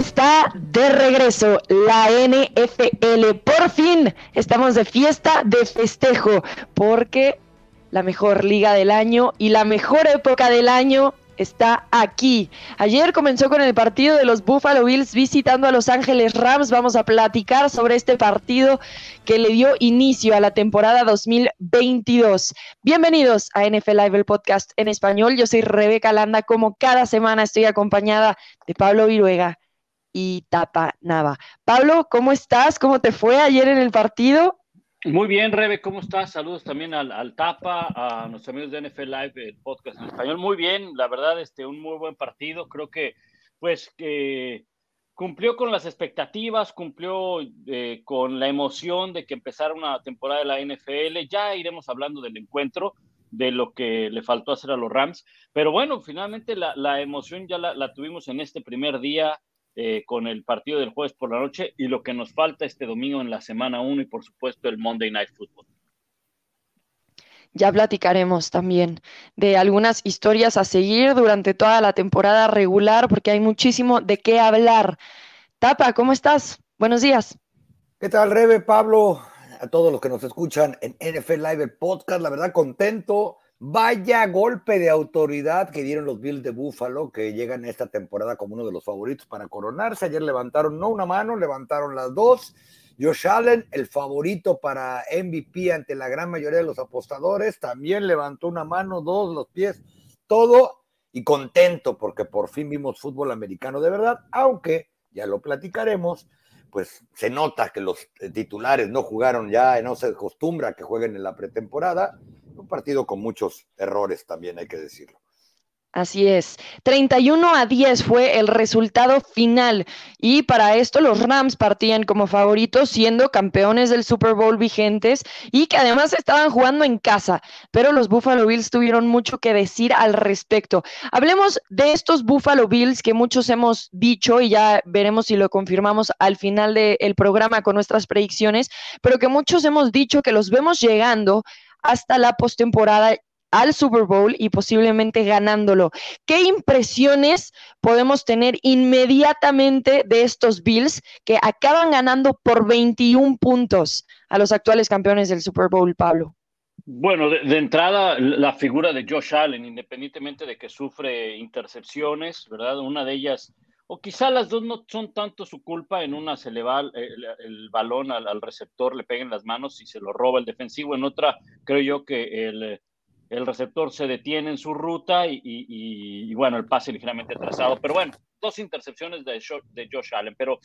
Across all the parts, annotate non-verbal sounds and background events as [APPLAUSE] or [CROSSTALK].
está de regreso la NFL. Por fin estamos de fiesta, de festejo, porque la mejor liga del año y la mejor época del año está aquí. Ayer comenzó con el partido de los Buffalo Bills visitando a Los Ángeles Rams. Vamos a platicar sobre este partido que le dio inicio a la temporada 2022. Bienvenidos a NFL Live, el podcast en español. Yo soy Rebeca Landa. Como cada semana estoy acompañada de Pablo Viruega y Tapa Nava. Pablo, ¿cómo estás? ¿Cómo te fue ayer en el partido? Muy bien, Rebe, ¿cómo estás? Saludos también al, Tapa, a nuestros amigos de NFL Live, el podcast en español. Muy bien, la verdad, este, un muy buen partido. Creo que, pues, que cumplió con las expectativas, cumplió eh, con la emoción de que empezara una temporada de la NFL. Ya iremos hablando del encuentro, de lo que le faltó hacer a los Rams. Pero bueno, finalmente la, emoción ya la tuvimos en este primer día eh, con el partido del jueves por la noche y lo que nos falta este domingo en la semana 1 y por supuesto el Monday Night Football. Ya platicaremos también de algunas historias a seguir durante toda la temporada regular porque hay muchísimo de qué hablar. Tapa, ¿cómo estás? Buenos días. ¿Qué tal, Rebe, Pablo? A todos los que nos escuchan en NFL Live Podcast, la verdad contento Vaya golpe de autoridad que dieron los Bills de Buffalo, que llegan esta temporada como uno de los favoritos para coronarse. Ayer levantaron no una mano, levantaron las dos. Josh Allen, el favorito para MVP ante la gran mayoría de los apostadores, también levantó una mano, dos, los pies, todo y contento porque por fin vimos fútbol americano de verdad, aunque ya lo platicaremos, pues se nota que los titulares no jugaron ya, no se acostumbra que jueguen en la pretemporada un partido con muchos errores también, hay que decirlo. Así es. 31 a 10 fue el resultado final y para esto los Rams partían como favoritos siendo campeones del Super Bowl vigentes y que además estaban jugando en casa, pero los Buffalo Bills tuvieron mucho que decir al respecto. Hablemos de estos Buffalo Bills que muchos hemos dicho y ya veremos si lo confirmamos al final del programa con nuestras predicciones, pero que muchos hemos dicho que los vemos llegando hasta la postemporada al Super Bowl y posiblemente ganándolo. ¿Qué impresiones podemos tener inmediatamente de estos Bills que acaban ganando por 21 puntos a los actuales campeones del Super Bowl, Pablo? Bueno, de, entrada, la figura de Josh Allen, independientemente de que sufre intercepciones, ¿verdad? Una de ellas o quizá las dos no son tanto su culpa, en una se le va el, balón al, receptor, le peguen las manos y se lo roba el defensivo, en otra creo yo que el, receptor se detiene en su ruta y, bueno, el pase ligeramente atrasado, pero bueno, dos intercepciones de, de Josh Allen, pero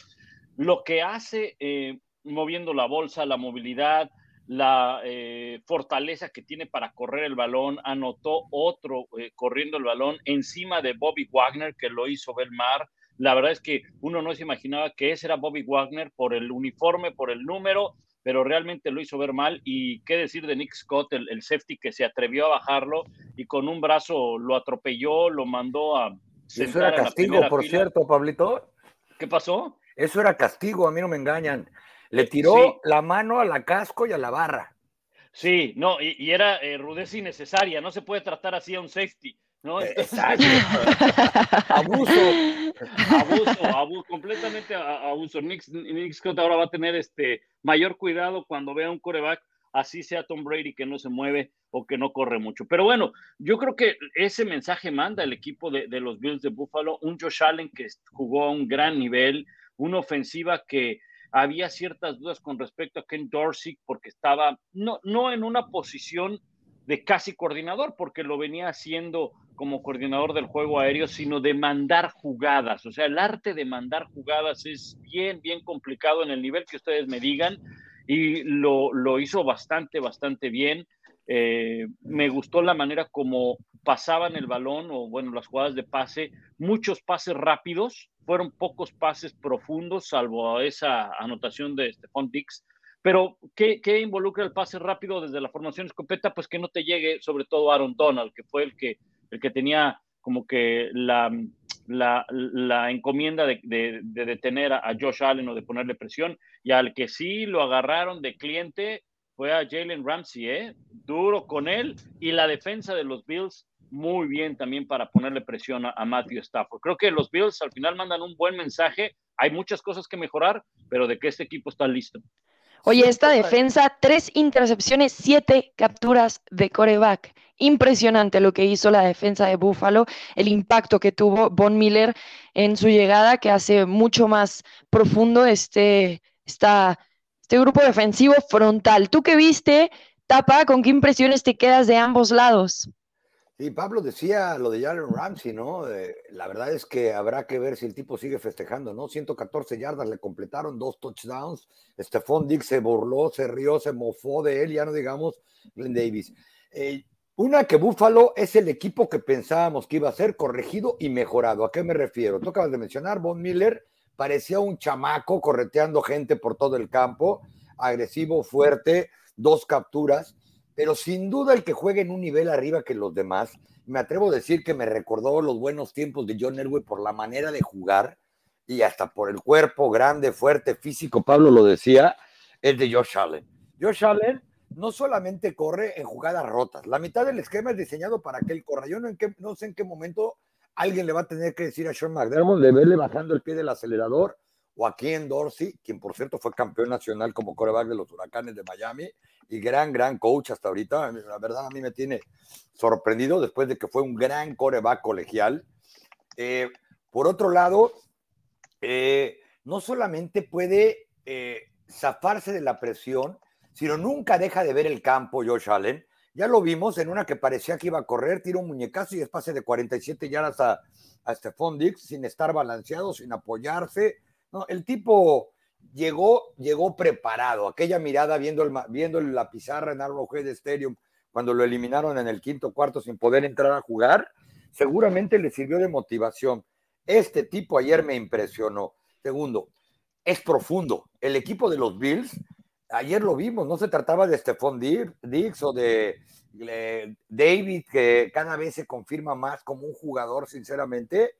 lo que hace eh, moviendo la bolsa, la movilidad, la eh, fortaleza que tiene para correr el balón, anotó otro eh, corriendo el balón encima de Bobby Wagner, que lo hizo Belmar, la verdad es que uno no se imaginaba que ese era Bobby Wagner por el uniforme, por el número, pero realmente lo hizo ver mal. Y qué decir de Nick Scott, el, safety que se atrevió a bajarlo y con un brazo lo atropelló, lo mandó a. Eso era castigo, por cierto, Pablito. ¿Qué pasó? Eso era castigo, a mí no me engañan. Le tiró la mano a la casco y a la barra. Sí, no, y, era eh, rudeza innecesaria, no se puede tratar así a un safety. ¿No? Eh, exacto. [LAUGHS] abuso. Abuso, abuso, completamente abuso. Nick, Scott ahora va a tener este mayor cuidado cuando vea un coreback, así sea Tom Brady que no se mueve o que no corre mucho. Pero bueno, yo creo que ese mensaje manda el equipo de, de los Bills de Buffalo, un Josh Allen que jugó a un gran nivel, una ofensiva que había ciertas dudas con respecto a Ken Dorsey porque estaba no, no en una posición de casi coordinador, porque lo venía haciendo como coordinador del juego aéreo, sino de mandar jugadas. O sea, el arte de mandar jugadas es bien, bien complicado en el nivel que ustedes me digan y lo, lo hizo bastante, bastante bien. Eh, me gustó la manera como pasaban el balón o, bueno, las jugadas de pase, muchos pases rápidos, fueron pocos pases profundos, salvo esa anotación de Stephon Dix, pero, ¿qué, involucra el pase rápido desde la formación escopeta? Pues que no te llegue, sobre todo Aaron Donald, que fue el que, el que tenía como que la, la, encomienda de, detener a, Josh Allen o de ponerle presión, y al que sí lo agarraron de cliente fue a Jalen Ramsey, ¿eh? duro con él, y la defensa de los Bills muy bien también para ponerle presión a, a, Matthew Stafford. Creo que los Bills al final mandan un buen mensaje hay muchas cosas que mejorar, pero de que este equipo está listo. Oye, esta defensa, tres intercepciones, siete capturas de coreback. Impresionante lo que hizo la defensa de Buffalo, el impacto que tuvo Von Miller en su llegada, que hace mucho más profundo este, esta, este grupo defensivo frontal. ¿Tú qué viste, Tapa? ¿Con qué impresiones te quedas de ambos lados? Sí, Pablo decía lo de Jalen Ramsey, ¿no? la verdad es que habrá que ver si el tipo sigue festejando, ¿no? 114 yardas le completaron, dos touchdowns. Stephon Diggs se burló, se rió, se mofó de él, ya no digamos Glenn Davis. Eh, una que Buffalo es el equipo que pensábamos que iba a ser corregido y mejorado. ¿A qué me refiero? Tú acabas de mencionar, Von Miller parecía un chamaco correteando gente por todo el campo, agresivo, fuerte, dos capturas pero sin duda el que juegue en un nivel arriba que los demás, me atrevo a decir que me recordó los buenos tiempos de John Elway por la manera de jugar y hasta por el cuerpo grande, fuerte, físico, Pablo lo decía, es de Josh Allen. Josh Allen no solamente corre en jugadas rotas, la mitad del esquema es diseñado para que él corra. Yo no, en qué, no sé en qué momento alguien le va a tener que decir a Sean McDermott de verle bajando el pie del acelerador o aquí en Dorsey, quien por cierto fue campeón nacional como coreback de los Huracanes de Miami, y gran, gran coach hasta ahorita. La verdad, a mí me tiene sorprendido después de que fue un gran coreback colegial. Eh, por otro lado, eh, no solamente puede eh, zafarse de la presión, sino nunca deja de ver el campo, Josh Allen. Ya lo vimos en una que parecía que iba a correr, tira un muñecazo y es pase de 47 yardas a, a Stephon Dix sin estar balanceado, sin apoyarse. No, el tipo llegó, llegó preparado. Aquella mirada viendo, el, viendo la pizarra en Arrowhead Stadium cuando lo eliminaron en el quinto cuarto sin poder entrar a jugar, seguramente le sirvió de motivación. Este tipo ayer me impresionó. Segundo, es profundo. El equipo de los Bills, ayer lo vimos, no se trataba de Stephon Diggs o de David, que cada vez se confirma más como un jugador, sinceramente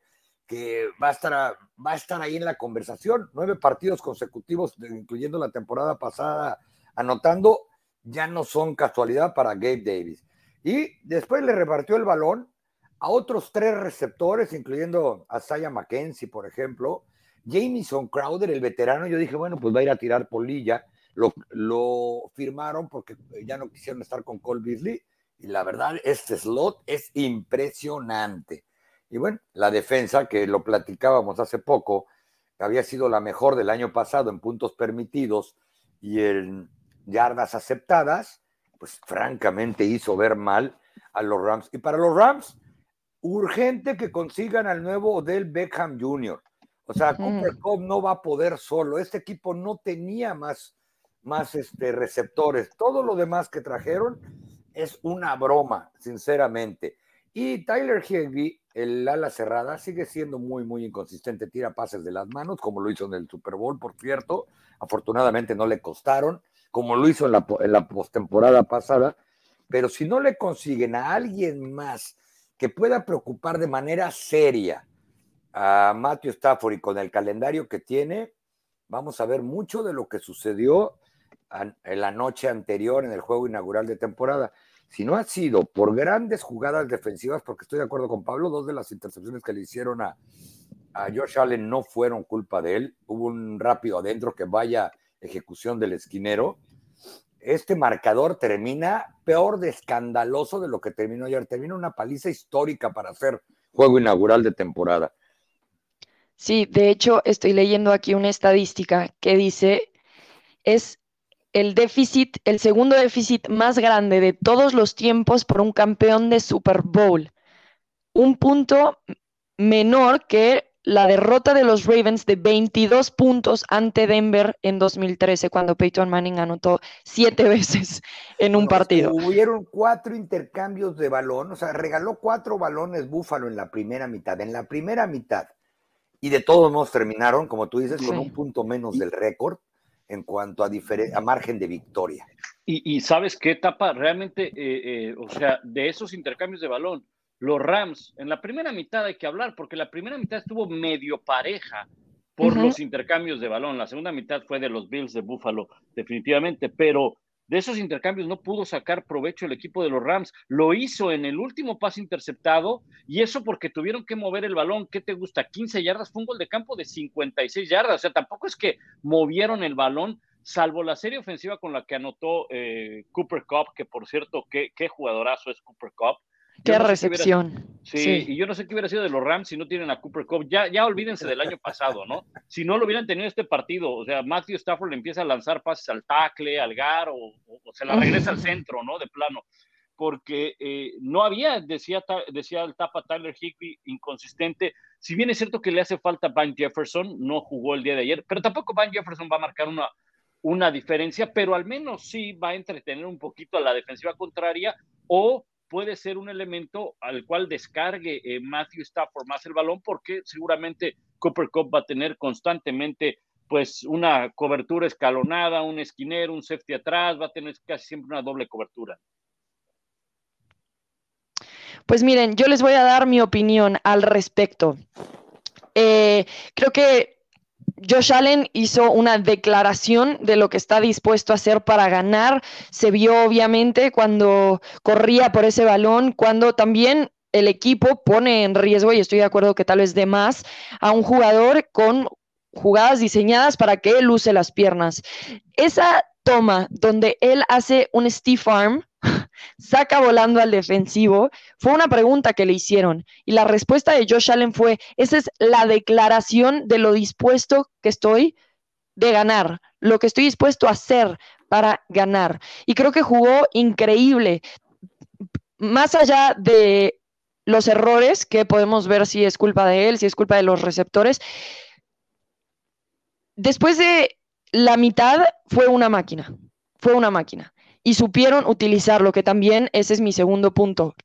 que va a estar, va a estar ahí en la conversación. Nueve partidos consecutivos, incluyendo la temporada pasada, anotando, ya no son casualidad para Gabe Davis. Y después le repartió el balón a otros tres receptores, incluyendo a Saya McKenzie, por ejemplo. Jamison Crowder, el veterano, yo dije, bueno, pues va a ir a tirar polilla. Lo, lo firmaron porque ya no quisieron estar con Cole Beasley. Y la verdad, este slot es impresionante. Y bueno, la defensa, que lo platicábamos hace poco, había sido la mejor del año pasado en puntos permitidos y en yardas aceptadas, pues francamente hizo ver mal a los Rams. Y para los Rams, urgente que consigan al nuevo Odell Beckham Jr. O sea, Cooper Cup no va a poder solo. Este equipo no tenía más, más este, receptores. Todo lo demás que trajeron es una broma, sinceramente. Y Tyler Higbee el ala cerrada sigue siendo muy, muy inconsistente, tira pases de las manos, como lo hizo en el Super Bowl, por cierto. Afortunadamente no le costaron, como lo hizo en la, postemporada pasada. Pero si no le consiguen a alguien más que pueda preocupar de manera seria a Matthew Stafford y con el calendario que tiene, vamos a ver mucho de lo que sucedió en la noche anterior en el juego inaugural de temporada si no ha sido por grandes jugadas defensivas, porque estoy de acuerdo con Pablo, dos de las intercepciones que le hicieron a, a Josh Allen no fueron culpa de él. Hubo un rápido adentro que vaya ejecución del esquinero. Este marcador termina peor de escandaloso de lo que terminó ayer. Termina una paliza histórica para hacer juego inaugural de temporada. Sí, de hecho, estoy leyendo aquí una estadística que dice es el déficit, el segundo déficit más grande de todos los tiempos por un campeón de Super Bowl. Un punto menor que la derrota de los Ravens de 22 puntos ante Denver en 2013, cuando Peyton Manning anotó siete [LAUGHS] veces en un partido. Hubieron cuatro intercambios de balón, o sea, regaló cuatro balones Búfalo en la primera mitad. En la primera mitad. Y de todos modos terminaron, como tú dices, con un punto menos del récord en cuanto a, a margen de victoria. Y, sabes qué etapa realmente, eh, eh, o sea, de esos intercambios de balón, los Rams, en la primera mitad hay que hablar, porque la primera mitad estuvo medio pareja por los intercambios de balón, la segunda mitad fue de los Bills de Buffalo, definitivamente, pero de esos intercambios no pudo sacar provecho el equipo de los Rams. Lo hizo en el último pase interceptado y eso porque tuvieron que mover el balón. ¿Qué te gusta? 15 yardas. Fue un gol de campo de 56 yardas. O sea, tampoco es que movieron el balón, salvo la serie ofensiva con la que anotó eh, Cooper Cup, que por cierto, qué, qué jugadorazo es Cooper Cup. Qué recepción. sí, y yo no sé qué hubiera sido de los Rams si no tienen a Cooper Cup. Ya, ya olvídense del año pasado, ¿no? [LAUGHS] Si no lo hubieran tenido este partido, o sea, Matthew Stafford le empieza a lanzar pases al tackle, al gar, o, se la regresa al centro, ¿no? De plano. Porque eh, no había, decía, decía el tapa Tyler Higby, inconsistente. Si bien es cierto que le hace falta Van Jefferson, no jugó el día de ayer, pero tampoco Van Jefferson va a marcar una, una diferencia, pero al menos sí va a entretener un poquito a la defensiva contraria o puede ser un elemento al cual descargue eh, Matthew Stafford más el balón porque seguramente Cooper Cup va a tener constantemente pues una cobertura escalonada, un esquinero, un safety atrás, va a tener casi siempre una doble cobertura. Pues miren, yo les voy a dar mi opinión al respecto. Eh, creo que Josh Allen hizo una declaración de lo que está dispuesto a hacer para ganar. Se vio obviamente cuando corría por ese balón, cuando también el equipo pone en riesgo, y estoy de acuerdo que tal vez de más, a un jugador con jugadas diseñadas para que él use las piernas. Esa toma donde él hace un stiff arm, saca volando al defensivo, fue una pregunta que le hicieron y la respuesta de Josh Allen fue, esa es la declaración de lo dispuesto que estoy de ganar, lo que estoy dispuesto a hacer para ganar. Y creo que jugó increíble. Más allá de los errores, que podemos ver si es culpa de él, si es culpa de los receptores, después de la mitad fue una máquina, fue una máquina. Y supieron utilizarlo, que también ese es mi segundo punto.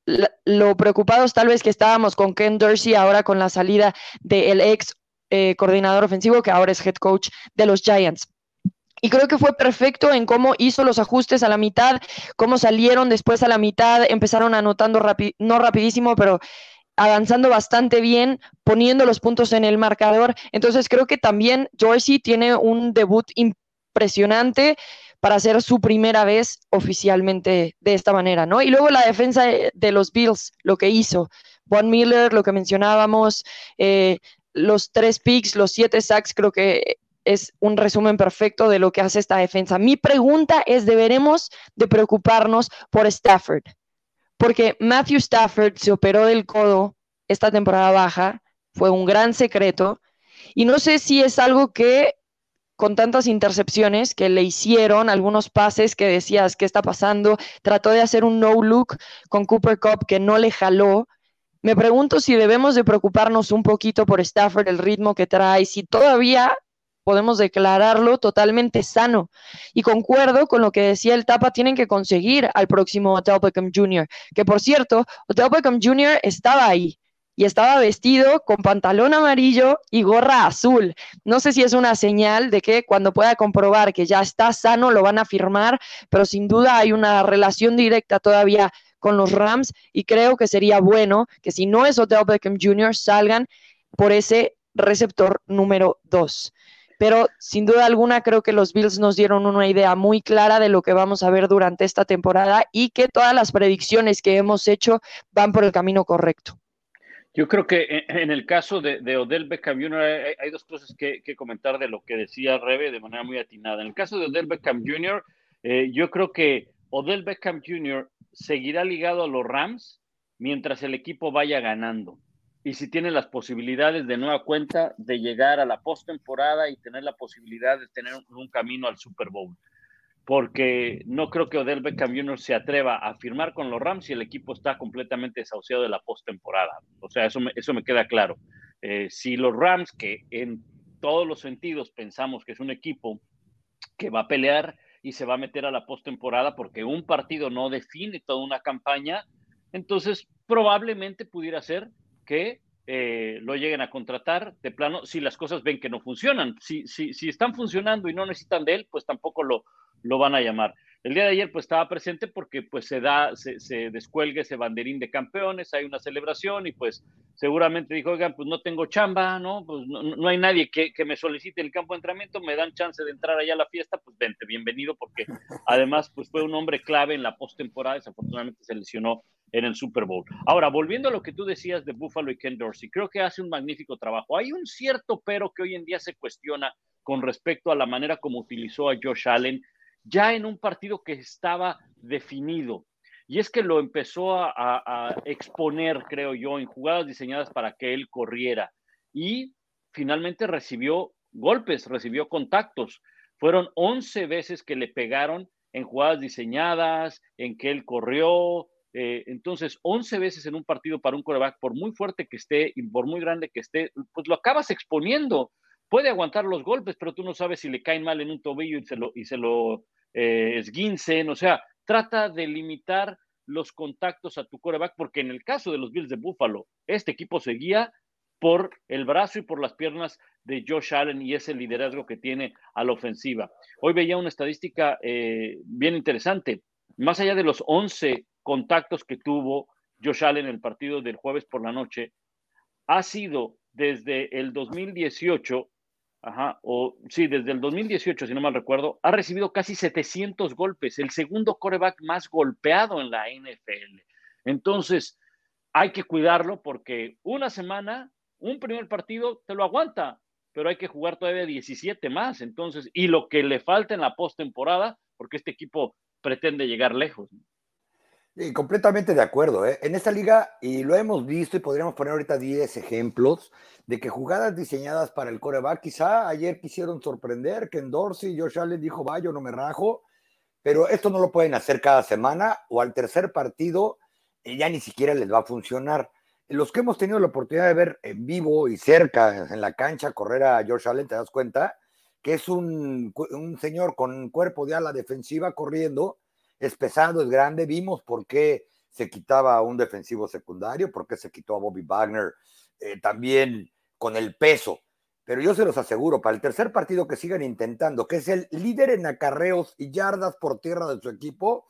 lo preocupados tal vez que estábamos con Ken Dorsey ahora con la salida del ex eh, coordinador ofensivo, que ahora es head coach de los Giants. Y creo que fue perfecto en cómo hizo los ajustes a la mitad, cómo salieron después a la mitad, empezaron anotando no rapidísimo, pero avanzando bastante bien, poniendo los puntos en el marcador. Entonces creo que también Dorsey tiene un debut impresionante para hacer su primera vez oficialmente de esta manera, ¿no? Y luego la defensa de los Bills, lo que hizo. Von Miller, lo que mencionábamos, eh, los tres picks, los siete sacks, creo que es un resumen perfecto de lo que hace esta defensa. Mi pregunta es, ¿deberemos de preocuparnos por Stafford? porque Matthew Stafford se operó del codo esta temporada baja, fue un gran secreto, y no sé si es algo que con tantas intercepciones que le hicieron, algunos pases que decías, ¿qué está pasando? Trató de hacer un no-look con Cooper Cup que no le jaló. Me pregunto si debemos de preocuparnos un poquito por Stafford, el ritmo que trae, si todavía podemos declararlo totalmente sano. Y concuerdo con lo que decía el Tapa, tienen que conseguir al próximo Odell Beckham Jr., que por cierto, Odell Beckham Jr. estaba ahí y estaba vestido con pantalón amarillo y gorra azul. No sé si es una señal de que cuando pueda comprobar que ya está sano lo van a firmar, pero sin duda hay una relación directa todavía con los Rams y creo que sería bueno que si no es Odell Beckham Jr. salgan por ese receptor número 2 pero sin duda alguna creo que los Bills nos dieron una idea muy clara de lo que vamos a ver durante esta temporada y que todas las predicciones que hemos hecho van por el camino correcto. Yo creo que en el caso de, Odell Beckham Jr. hay, dos cosas que, comentar de lo que decía Rebe de manera muy atinada. En el caso de Odell Beckham Jr., eh, yo creo que Odell Beckham Jr. seguirá ligado a los Rams mientras el equipo vaya ganando y si tiene las posibilidades de nueva cuenta de llegar a la postemporada y tener la posibilidad de tener un, camino al Super Bowl. Porque no creo que Odell Beckham Jr. se atreva a firmar con los Rams y el equipo está completamente desahuciado de la postemporada. O sea, eso me, eso me queda claro. Eh, si los Rams, que en todos los sentidos pensamos que es un equipo que va a pelear y se va a meter a la postemporada porque un partido no define toda una campaña, entonces probablemente pudiera ser que eh, lo lleguen a contratar de plano si las cosas ven que no funcionan. Si, si, si están funcionando y no necesitan de él, pues tampoco lo, lo van a llamar. el día de ayer pues estaba presente porque pues se da, se, descuelga ese banderín de campeones, hay una celebración y pues seguramente dijo, oigan, pues no tengo chamba, ¿no? Pues no, hay nadie que, que, me solicite el campo de entrenamiento, me dan chance de entrar allá a la fiesta, pues vente, bienvenido, porque además pues fue un hombre clave en la postemporada, desafortunadamente se lesionó en el Super Bowl. Ahora, volviendo a lo que tú decías de Buffalo y Ken Dorsey, creo que hace un magnífico trabajo. Hay un cierto pero que hoy en día se cuestiona con respecto a la manera como utilizó a Josh Allen ya en un partido que estaba definido. Y es que lo empezó a, exponer, creo yo, en jugadas diseñadas para que él corriera. Y finalmente recibió golpes, recibió contactos. Fueron 11 veces que le pegaron en jugadas diseñadas, en que él corrió. Eh, entonces, 11 veces en un partido para un coreback, por muy fuerte que esté y por muy grande que esté, pues lo acabas exponiendo puede aguantar los golpes, pero tú no sabes si le caen mal en un tobillo y se lo, y se lo eh, esguincen. O sea, trata de limitar los contactos a tu coreback, porque en el caso de los Bills de Buffalo, este equipo seguía por el brazo y por las piernas de Josh Allen y ese liderazgo que tiene a la ofensiva. Hoy veía una estadística eh, bien interesante. Más allá de los 11 contactos que tuvo Josh Allen en el partido del jueves por la noche, ha sido desde el 2018 Ajá, o sí, desde el 2018, si no mal recuerdo, ha recibido casi 700 golpes, el segundo coreback más golpeado en la NFL. Entonces, hay que cuidarlo porque una semana, un primer partido te lo aguanta, pero hay que jugar todavía 17 más. Entonces, y lo que le falta en la postemporada, porque este equipo pretende llegar lejos. Completamente de acuerdo. ¿eh? En esta liga, y lo hemos visto y podríamos poner ahorita 10 ejemplos de que jugadas diseñadas para el coreback, quizá ayer quisieron sorprender, que en Dorsey Josh Allen dijo, va, yo no me rajo, pero esto no lo pueden hacer cada semana o al tercer partido ya ni siquiera les va a funcionar. Los que hemos tenido la oportunidad de ver en vivo y cerca en la cancha correr a Josh Allen, te das cuenta que es un, un señor con cuerpo de ala defensiva corriendo es pesado, es grande. Vimos por qué se quitaba a un defensivo secundario, por qué se quitó a Bobby Wagner, eh, también con el peso. Pero yo se los aseguro, para el tercer partido que sigan intentando, que es el líder en acarreos y yardas por tierra de su equipo,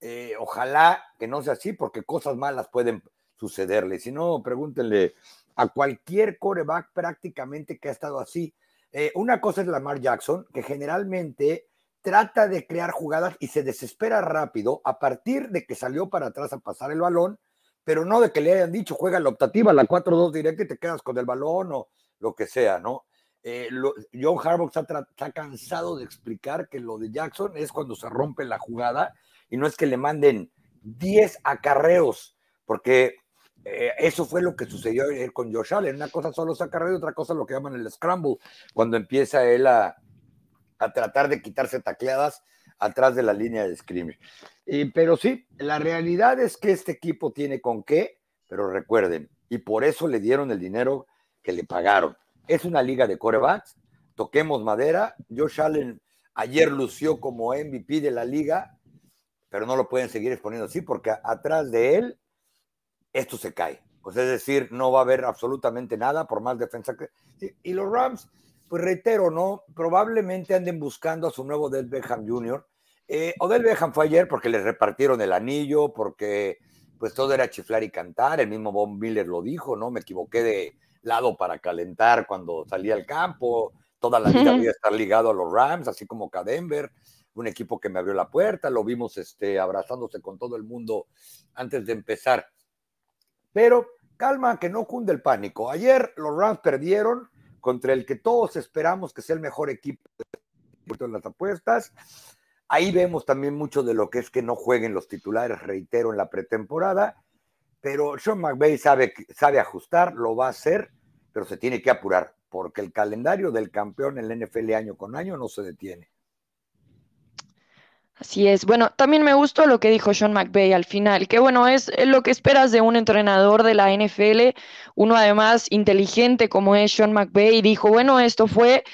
eh, ojalá que no sea así, porque cosas malas pueden sucederle. Si no, pregúntenle a cualquier coreback prácticamente que ha estado así. Eh, una cosa es Lamar Jackson, que generalmente trata de crear jugadas y se desespera rápido a partir de que salió para atrás a pasar el balón, pero no de que le hayan dicho juega la optativa, la 4-2 directa y te quedas con el balón o lo que sea, ¿no? Eh, John Harbaugh está, cansado de explicar que lo de Jackson es cuando se rompe la jugada y no es que le manden 10 acarreos, porque eh, eso fue lo que sucedió ayer con Josh Allen. Una cosa son los acarreos, otra cosa lo que llaman el scramble, cuando empieza él a, a tratar de quitarse tacleadas atrás de la línea de scrimmage. pero sí, la realidad es que este equipo tiene con qué, pero recuerden, y por eso le dieron el dinero que le pagaron. Es una liga de corebacks, toquemos madera. Josh Allen ayer lució como MVP de la liga, pero no lo pueden seguir exponiendo así porque atrás de él esto se cae. Pues es decir, no va a haber absolutamente nada por más defensa que... Y los Rams, pues reitero, ¿no? Probablemente anden buscando a su nuevo Del Beckham Jr. Eh, Odell Beckham fue ayer porque le repartieron el anillo, porque pues todo era chiflar y cantar, el mismo Bob Miller lo dijo, ¿no? Me equivoqué de lado para calentar cuando salí al campo, toda la vida voy a estar ligado a los Rams, así como a Denver, un equipo que me abrió la puerta, lo vimos este, abrazándose con todo el mundo antes de empezar. Pero calma, que no cunde el pánico. Ayer los Rams perdieron, contra el que todos esperamos que sea el mejor equipo de las apuestas. Ahí vemos también mucho de lo que es que no jueguen los titulares, reitero, en la pretemporada, pero Sean McVay sabe, sabe ajustar, lo va a hacer, pero se tiene que apurar, porque el calendario del campeón en la NFL año con año no se detiene. Así es. Bueno, también me gustó lo que dijo Sean McVay al final, que bueno, es lo que esperas de un entrenador de la NFL, uno además inteligente como es Sean McVay, dijo, bueno, esto fue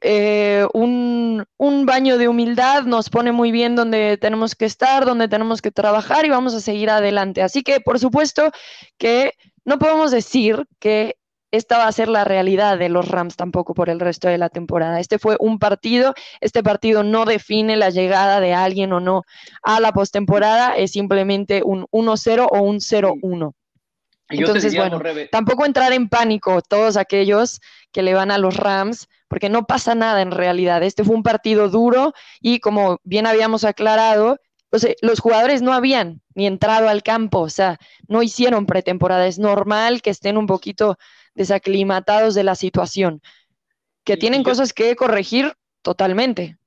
eh, un, un, baño de humildad, nos pone muy bien donde tenemos que estar, donde tenemos que trabajar y vamos a seguir adelante. Así que, por supuesto, que no podemos decir que esta va a ser la realidad de los Rams tampoco por el resto de la temporada. Este fue un partido, este partido no define la llegada de alguien o no a la postemporada, es simplemente un 1-0 o un 0-1. Entonces, bueno, tampoco entrar en pánico todos aquellos que le van a los Rams, porque no pasa nada en realidad. Este fue un partido duro y como bien habíamos aclarado, pues, eh, los jugadores no habían ni entrado al campo, o sea, no hicieron pretemporada. Es normal que estén un poquito desaclimatados de la situación, que tienen cosas que corregir totalmente.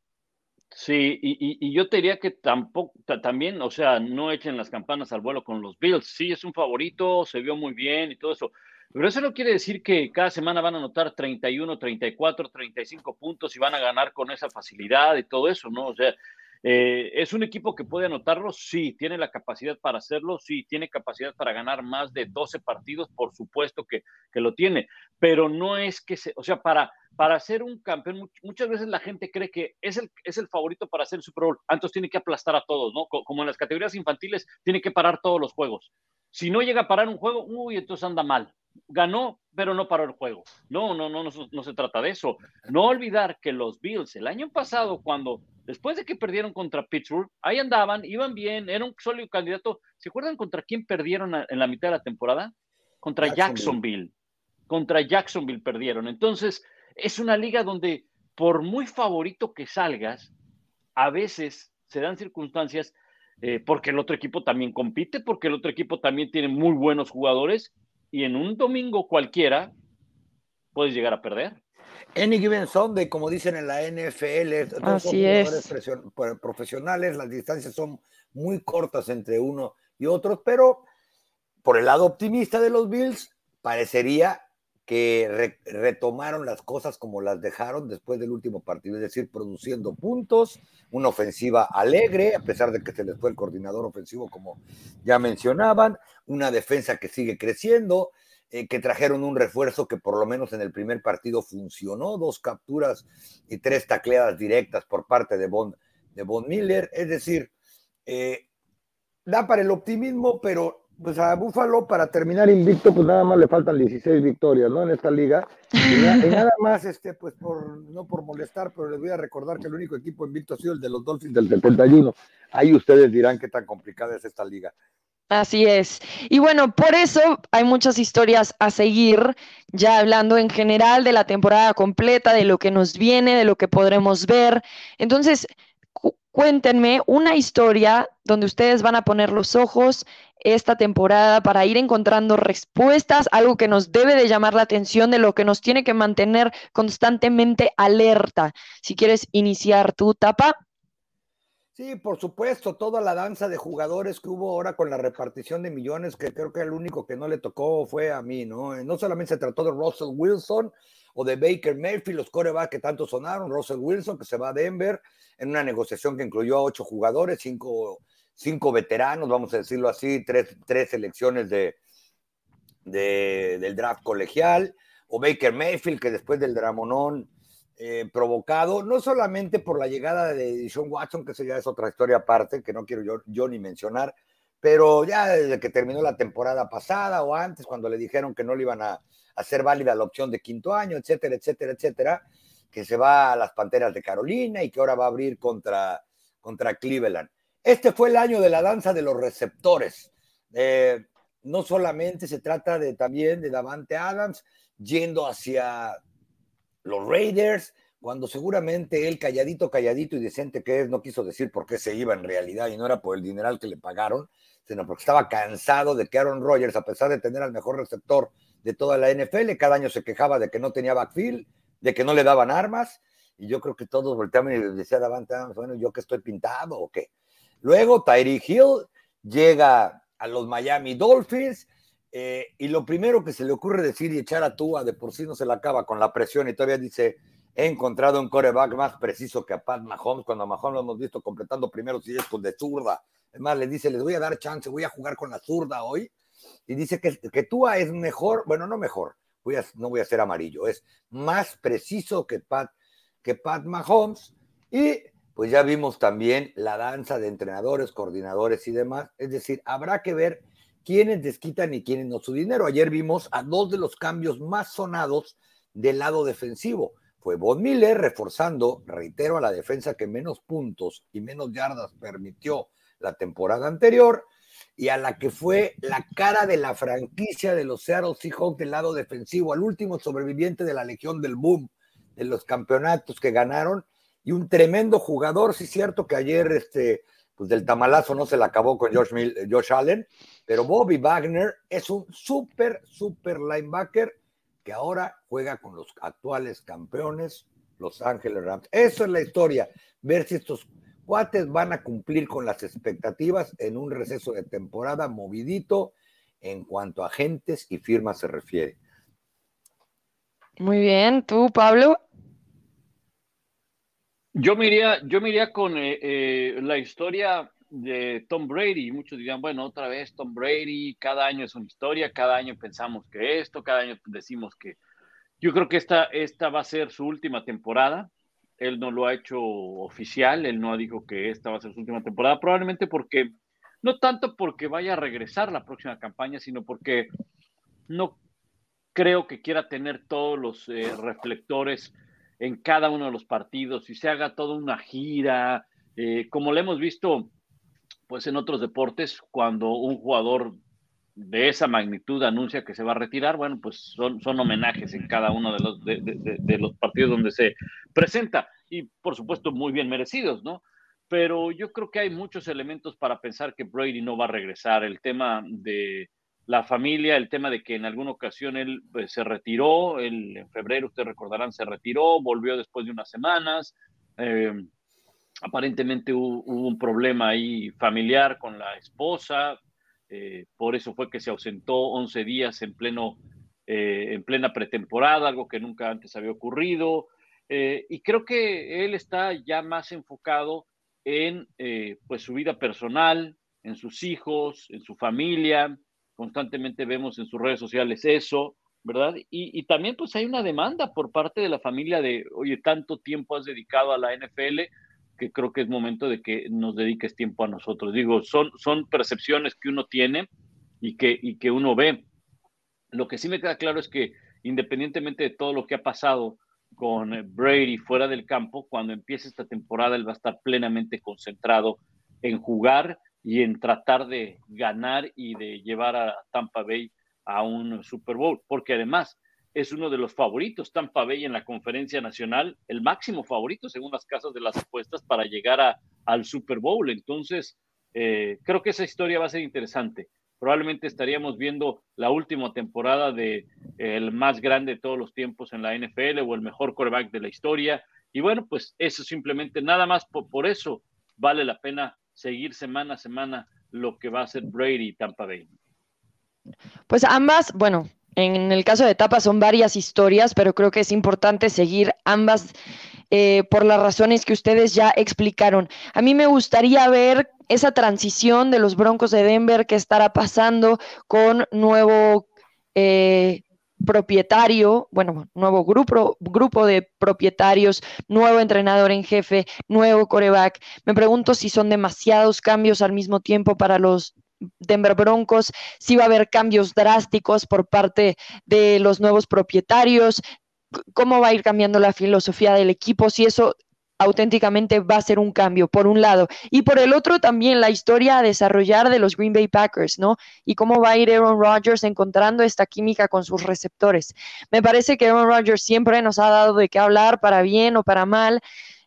Sí, y, yo te diría que tampoco, también, o sea, no echen las campanas al vuelo con los Bills. Sí, es un favorito, se vio muy bien y todo eso. Pero eso no quiere decir que cada semana van a anotar 31, 34, 35 puntos y van a ganar con esa facilidad y todo eso, ¿no? O sea, eh, ¿Es un equipo que puede anotarlo? Sí. ¿Tiene la capacidad para hacerlo? Sí. ¿Tiene capacidad para ganar más de 12 partidos? Por supuesto que, lo tiene. Pero no es que se, o sea, para, para ser un campeón, muchas veces la gente cree que es el, es el favorito para hacer el Super Bowl. Entonces tiene que aplastar a todos, ¿no? Como en las categorías infantiles, tiene que parar todos los juegos. Si no llega a parar un juego, uy, entonces anda mal ganó, pero no paró el juego. No, no, no, no, no, se trata de eso. No olvidar que los Bills el año pasado, cuando después de que perdieron contra Pittsburgh, ahí andaban, iban bien, era un sólido candidato. ¿Se acuerdan contra quién perdieron en la mitad de la temporada? Contra Jacksonville. Contra Jacksonville perdieron. Entonces, es una liga donde por muy favorito que salgas, a veces se dan circunstancias eh, porque el otro equipo también compite, porque el otro equipo también tiene muy buenos jugadores y en un domingo cualquiera puedes llegar a perder. Any given Sunday, como dicen en la NFL, Así es. profesionales, las distancias son muy cortas entre uno y otros, pero por el lado optimista de los Bills, parecería que retomaron las cosas como las dejaron después del último partido, es decir, produciendo puntos, una ofensiva alegre, a pesar de que se les fue el coordinador ofensivo, como ya mencionaban, una defensa que sigue creciendo, eh, que trajeron un refuerzo que por lo menos en el primer partido funcionó, dos capturas y tres tacleadas directas por parte de Von, de Miller, es decir, eh, da para el optimismo, pero pues a Búfalo para terminar invicto, pues nada más le faltan 16 victorias, ¿no? En esta liga. Y, nada más, este, pues por, no por molestar, pero les voy a recordar que el único equipo invicto ha sido el de los Dolphins del 71. Ahí ustedes dirán qué tan complicada es esta liga. Así es. Y bueno, por eso hay muchas historias a seguir, ya hablando en general de la temporada completa, de lo que nos viene, de lo que podremos ver. Entonces, cuéntenme una historia donde ustedes van a poner los ojos esta temporada para ir encontrando respuestas, algo que nos debe de llamar la atención, de lo que nos tiene que mantener constantemente alerta. Si quieres iniciar tu tapa. Sí, por supuesto, toda la danza de jugadores que hubo ahora con la repartición de millones, que creo que el único que no le tocó fue a mí, ¿no? No solamente se trató de Russell Wilson o de Baker Mayfield, los corebacks que tanto sonaron, Russell Wilson que se va a Denver en una negociación que incluyó a ocho jugadores, cinco cinco veteranos, vamos a decirlo así, tres, tres selecciones de, del draft colegial, o Baker Mayfield, que después del Dramonón eh, provocado, no solamente por la llegada de Sean Watson, que eso ya es otra historia aparte, que no quiero yo, yo ni mencionar, pero ya desde que terminó la temporada pasada o antes, cuando le dijeron que no le iban a hacer válida la opción de quinto año, etcétera, etcétera, etcétera, que se va a las Panteras de Carolina y que ahora va a abrir contra, contra Cleveland. Este fue el año de la danza de los receptores. Eh, no solamente se trata de también de Davante Adams yendo hacia los Raiders, cuando seguramente él calladito, calladito y decente que es, no quiso decir por qué se iba en realidad y no era por el dineral que le pagaron, sino porque estaba cansado de que Aaron Rodgers, a pesar de tener al mejor receptor de toda la NFL, cada año se quejaba de que no tenía backfield, de que no le daban armas, y yo creo que todos volteaban y les decía Davante Adams, bueno, yo que estoy pintado o qué. Luego Tyree Hill llega a los Miami Dolphins eh, y lo primero que se le ocurre decir y echar a Tua, de por sí no se la acaba con la presión y todavía dice, he encontrado un coreback más preciso que a Pat Mahomes, cuando a Mahomes lo hemos visto completando primero si es con de zurda. Es más, le dice, les voy a dar chance, voy a jugar con la zurda hoy. Y dice que, que Tua es mejor, bueno, no mejor, voy a, no voy a ser amarillo, es más preciso que Pat, que Pat Mahomes. Y pues ya vimos también la danza de entrenadores, coordinadores y demás. Es decir, habrá que ver quiénes desquitan y quiénes no su dinero. Ayer vimos a dos de los cambios más sonados del lado defensivo. Fue Von Miller reforzando, reitero, a la defensa que menos puntos y menos yardas permitió la temporada anterior y a la que fue la cara de la franquicia de los Seattle Seahawks del lado defensivo, al último sobreviviente de la Legión del Boom, de los campeonatos que ganaron, y un tremendo jugador, sí es cierto que ayer este, pues del tamalazo no se le acabó con Josh, Josh Allen, pero Bobby Wagner es un súper, súper linebacker que ahora juega con los actuales campeones, Los Ángeles Rams. Eso es la historia, ver si estos cuates van a cumplir con las expectativas en un receso de temporada movidito en cuanto a agentes y firmas se refiere. Muy bien, tú, Pablo. Yo me iría, yo me con eh, eh, la historia de Tom Brady. Muchos dirían, bueno, otra vez Tom Brady, cada año es una historia, cada año pensamos que esto, cada año decimos que... Yo creo que esta, esta va a ser su última temporada. Él no lo ha hecho oficial, él no ha dicho que esta va a ser su última temporada, probablemente porque, no tanto porque vaya a regresar la próxima campaña, sino porque no creo que quiera tener todos los eh, reflectores en cada uno de los partidos y se haga toda una gira, eh, como lo hemos visto pues en otros deportes, cuando un jugador de esa magnitud anuncia que se va a retirar, bueno, pues son, son homenajes en cada uno de los, de, los partidos donde se presenta y por supuesto muy bien merecidos, ¿no? Pero yo creo que hay muchos elementos para pensar que Brady no va a regresar. El tema de la familia, el tema de que en alguna ocasión él pues, se retiró, en febrero, ustedes recordarán, se retiró, volvió después de unas semanas. Eh, aparentemente hubo, un problema ahí familiar con la esposa, eh, por eso fue que se ausentó 11 días en, pleno, eh, en plena pretemporada, algo que nunca antes había ocurrido. y creo que él está ya más enfocado en pues su vida personal, en sus hijos, en su familia, constantemente vemos en sus redes sociales eso, ¿verdad? Y, también pues hay una demanda por parte de la familia de, oye, tanto tiempo has dedicado a la NFL que creo que es momento de que nos dediques tiempo a nosotros. Digo, son, son percepciones que uno tiene y que, y que uno ve. Lo que sí me queda claro es que independientemente de todo lo que ha pasado con Brady fuera del campo, cuando empiece esta temporada él va a estar plenamente concentrado en jugar y en tratar de ganar y de llevar a Tampa Bay a un Super Bowl, porque además es uno de los favoritos, Tampa Bay en la conferencia nacional, el máximo favorito según las casas de las apuestas para llegar a, al Super Bowl. Entonces, eh, creo que esa historia va a ser interesante. Probablemente estaríamos viendo la última temporada de eh, el más grande de todos los tiempos en la NFL o el mejor quarterback de la historia. Y bueno, pues eso simplemente, nada más por eso vale la pena seguir semana a semana lo que va a hacer Brady y Tampa Bay. Pues ambas, bueno, en el caso de Tampa son varias historias, pero creo que es importante seguir ambas eh, por las razones que ustedes ya explicaron. A mí me gustaría ver esa transición de los Broncos de Denver que estará pasando con nuevo eh, propietario, bueno, nuevo grupo, grupo de propietarios, nuevo entrenador en jefe, nuevo coreback. Me pregunto si son demasiados cambios al mismo tiempo para los Denver Broncos, si va a haber cambios drásticos por parte de los nuevos propietarios, cómo va a ir cambiando la filosofía del equipo, si eso auténticamente va a ser un cambio, por un lado. Y por el otro también la historia a desarrollar de los Green Bay Packers, ¿no? Y cómo va a ir Aaron Rodgers encontrando esta química con sus receptores. Me parece que Aaron Rodgers siempre nos ha dado de qué hablar, para bien o para mal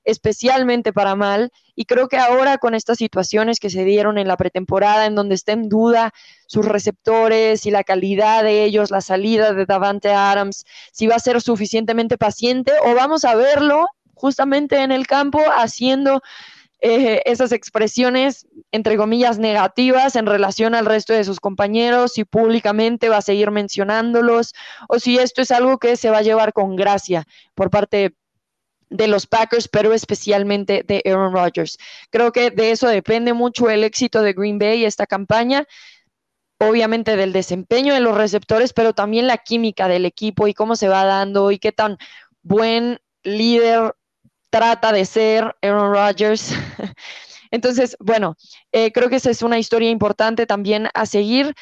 especialmente para mal. Y creo que ahora con estas situaciones que se dieron en la pretemporada, en donde está en duda sus receptores y la calidad de ellos, la salida de Davante Adams, si va a ser suficientemente paciente o vamos a verlo justamente en el campo haciendo eh, esas expresiones, entre comillas, negativas en relación al resto de sus compañeros, si públicamente va a seguir mencionándolos, o si esto es algo que se va a llevar con gracia por parte de los Packers, pero especialmente de Aaron Rodgers. Creo que de eso depende mucho el éxito de Green Bay esta campaña obviamente del desempeño de los receptores, pero también la química del equipo y cómo se va dando y qué tan buen líder trata de ser Aaron Rodgers. [LAUGHS] Entonces, bueno, eh, creo que esa es una historia importante también a seguir.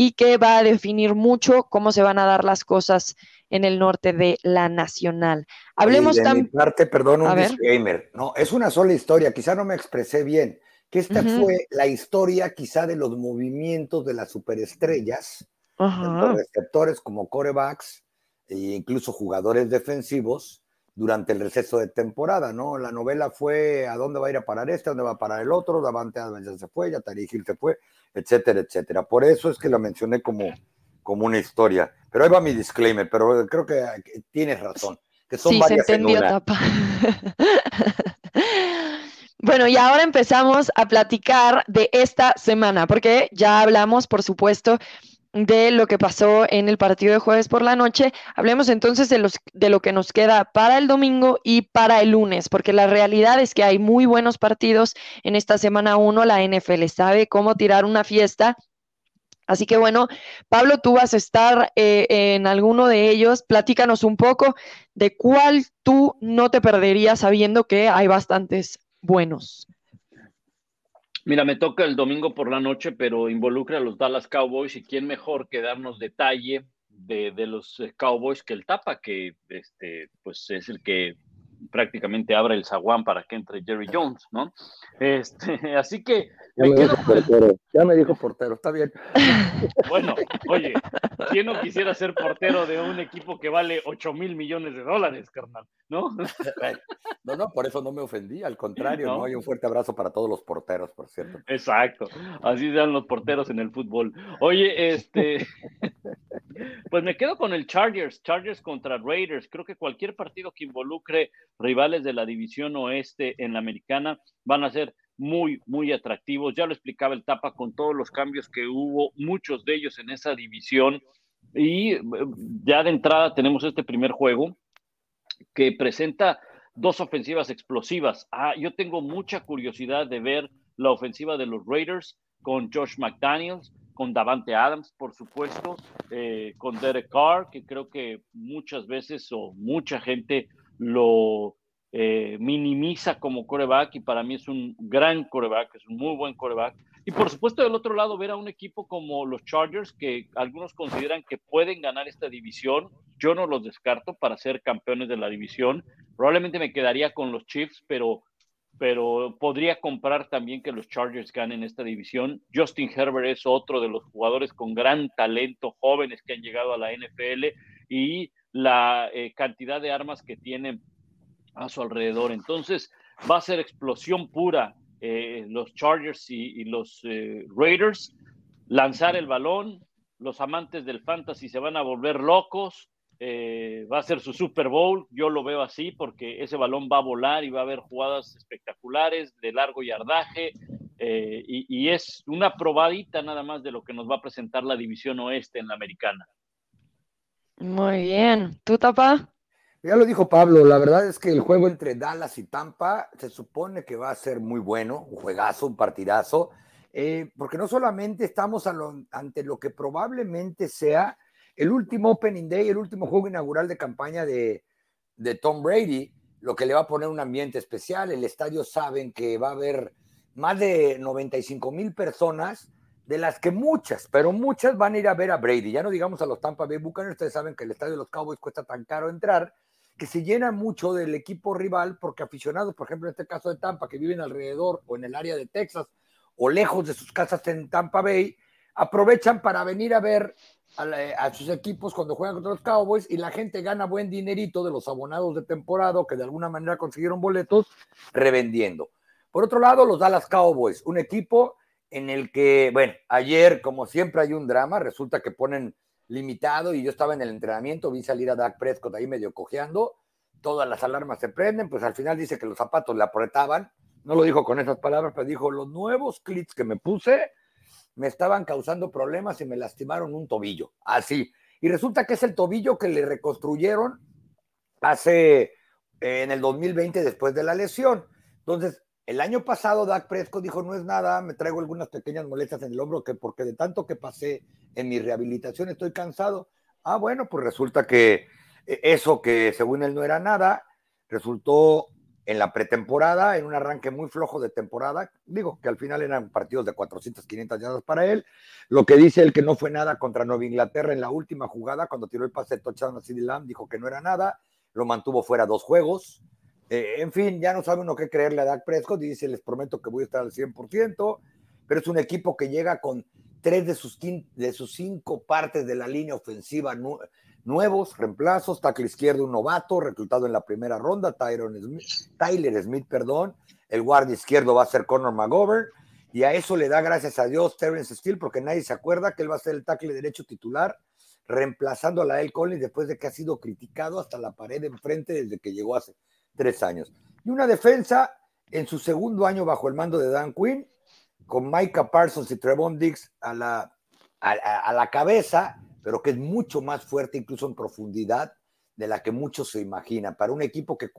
y que va a definir mucho cómo se van a dar las cosas en el norte de la Nacional. Hablemos también. parte, perdón, un disclaimer. No, es una sola historia, quizá no me expresé bien, que esta fue la historia quizá de los movimientos de las superestrellas, tanto receptores como corebacks, e incluso jugadores defensivos, durante el receso de temporada, ¿no? La novela fue a dónde va a ir a parar este, a dónde va a parar el otro, Davante Adams ya se fue, ya Tariq Hill se fue, etcétera, etcétera. Por eso es que la mencioné como, como una historia. Pero ahí va mi disclaimer, pero creo que tienes razón, que son sí, varias se entendió, tapa. [LAUGHS] Bueno, y ahora empezamos a platicar de esta semana, porque ya hablamos, por supuesto, de lo que pasó en el partido de jueves por la noche. Hablemos entonces de, los, de lo que nos queda para el domingo y para el lunes, porque la realidad es que hay muy buenos partidos en esta semana 1. La NFL sabe cómo tirar una fiesta. Así que bueno, Pablo, tú vas a estar eh, en alguno de ellos. Platícanos un poco de cuál tú no te perderías sabiendo que hay bastantes buenos. Mira, me toca el domingo por la noche, pero involucra a los Dallas Cowboys y quién mejor que darnos detalle de, de los eh, Cowboys que el Tapa, que este, pues es el que prácticamente abre el zaguán para que entre Jerry Jones, ¿no? Este, [LAUGHS] así que... Ya me, dijo portero, ya me dijo portero, está bien. [LAUGHS] Bueno, oye, ¿quién no quisiera ser portero de un equipo que vale 8 mil millones de dólares, carnal? ¿No? [LAUGHS] No, no, por eso no me ofendí, al contrario, ¿no? Hay un fuerte abrazo para todos los porteros, por cierto. Exacto, así sean los porteros en el fútbol. Oye, este... Pues me quedo con el Chargers, Chargers contra Raiders. Creo que cualquier partido que involucre rivales de la división oeste en la americana van a ser muy, muy atractivos. Ya lo explicaba el Tapa con todos los cambios que hubo, muchos de ellos en esa división. Y ya de entrada tenemos este primer juego que presenta dos ofensivas explosivas. Ah, yo tengo mucha curiosidad de ver la ofensiva de los Raiders con Josh McDaniels con Davante Adams, por supuesto, eh, con Derek Carr, que creo que muchas veces o mucha gente lo eh, minimiza como coreback y para mí es un gran coreback, es un muy buen coreback. Y por supuesto del otro lado ver a un equipo como los Chargers, que algunos consideran que pueden ganar esta división, yo no los descarto para ser campeones de la división. Probablemente me quedaría con los Chiefs, pero pero podría comprar también que los Chargers ganen esta división. Justin Herbert es otro de los jugadores con gran talento, jóvenes que han llegado a la NFL y la eh, cantidad de armas que tienen a su alrededor. Entonces, va a ser explosión pura eh, los Chargers y, los eh, Raiders. Lanzar el balón, los amantes del fantasy se van a volver locos eh, va a ser su Super Bowl, yo lo veo así porque ese balón va a volar y va a haber jugadas espectaculares de largo yardaje eh, y, es una probadita nada más de lo que nos va a presentar la división oeste en la americana. Muy bien, ¿tú tapa? Ya lo dijo Pablo, la verdad es que el juego entre Dallas y Tampa se supone que va a ser muy bueno, un juegazo, un partidazo, eh, porque no solamente estamos ante lo que probablemente sea el último Opening Day, el último juego inaugural de campaña de, Tom Brady, lo que le va a poner un ambiente especial. El estadio saben que va a haber más de 95 mil personas, de las que muchas, pero muchas van a ir a ver a Brady. Ya no digamos a los Tampa Bay Buccaneers, ustedes saben que el estadio de los Cowboys cuesta tan caro entrar, que se llena mucho del equipo rival, porque aficionados, por ejemplo, en este caso de Tampa, que viven alrededor o en el área de Texas o lejos de sus casas en Tampa Bay, aprovechan para venir a ver a, sus equipos cuando juegan contra los Cowboys y la gente gana buen dinerito de los abonados de temporada que de alguna manera consiguieron boletos revendiendo. Por otro lado, los Dallas Cowboys, un equipo en el que, bueno, ayer, como siempre, hay un drama, resulta que ponen limitado y yo estaba en el entrenamiento, vi salir a Dak Prescott ahí medio cojeando, todas las alarmas se prenden, pues al final dice que los zapatos le apretaban, no lo dijo con esas palabras, pero dijo, los nuevos clics que me puse me estaban causando problemas y me lastimaron un tobillo, así. Y resulta que es el tobillo que le reconstruyeron hace eh, en el 2020 después de la lesión. Entonces, el año pasado Dak Prescott dijo, no es nada, me traigo algunas pequeñas molestias en el hombro, que porque de tanto que pasé en mi rehabilitación estoy cansado. Ah, bueno, pues resulta que eh, eso que según él no era nada, resultó en la pretemporada, en un arranque muy flojo de temporada. Digo que al final eran partidos de 400, 500 yardas para él. Lo que dice él que no fue nada contra Nueva Inglaterra en la última jugada, cuando tiró el pase de touchdown a Lamb, dijo que no era nada, lo mantuvo fuera dos juegos. Eh, en fin, ya no sabe uno qué creerle a Dak Prescott, dice, les prometo que voy a estar al 100%, pero es un equipo que llega con tres de sus, cinco partes de la línea ofensiva nuevos reemplazos, tackle izquierdo un novato reclutado en la primera ronda, Tyler Smith, perdón, el guardia izquierdo va a ser Conor McGovern, y a eso le da gracias a Dios Terrence Steele, porque nadie se acuerda que él va a ser el tackle derecho titular, reemplazando a la El Collins después de que ha sido criticado hasta la pared enfrente desde que llegó hace tres años. Y una defensa en su segundo año bajo el mando de Dan Quinn, con Micah Parsons y Trevon Diggs a la, a la cabeza, pero que es mucho más fuerte incluso en profundidad de la que muchos se imaginan. Para un equipo que,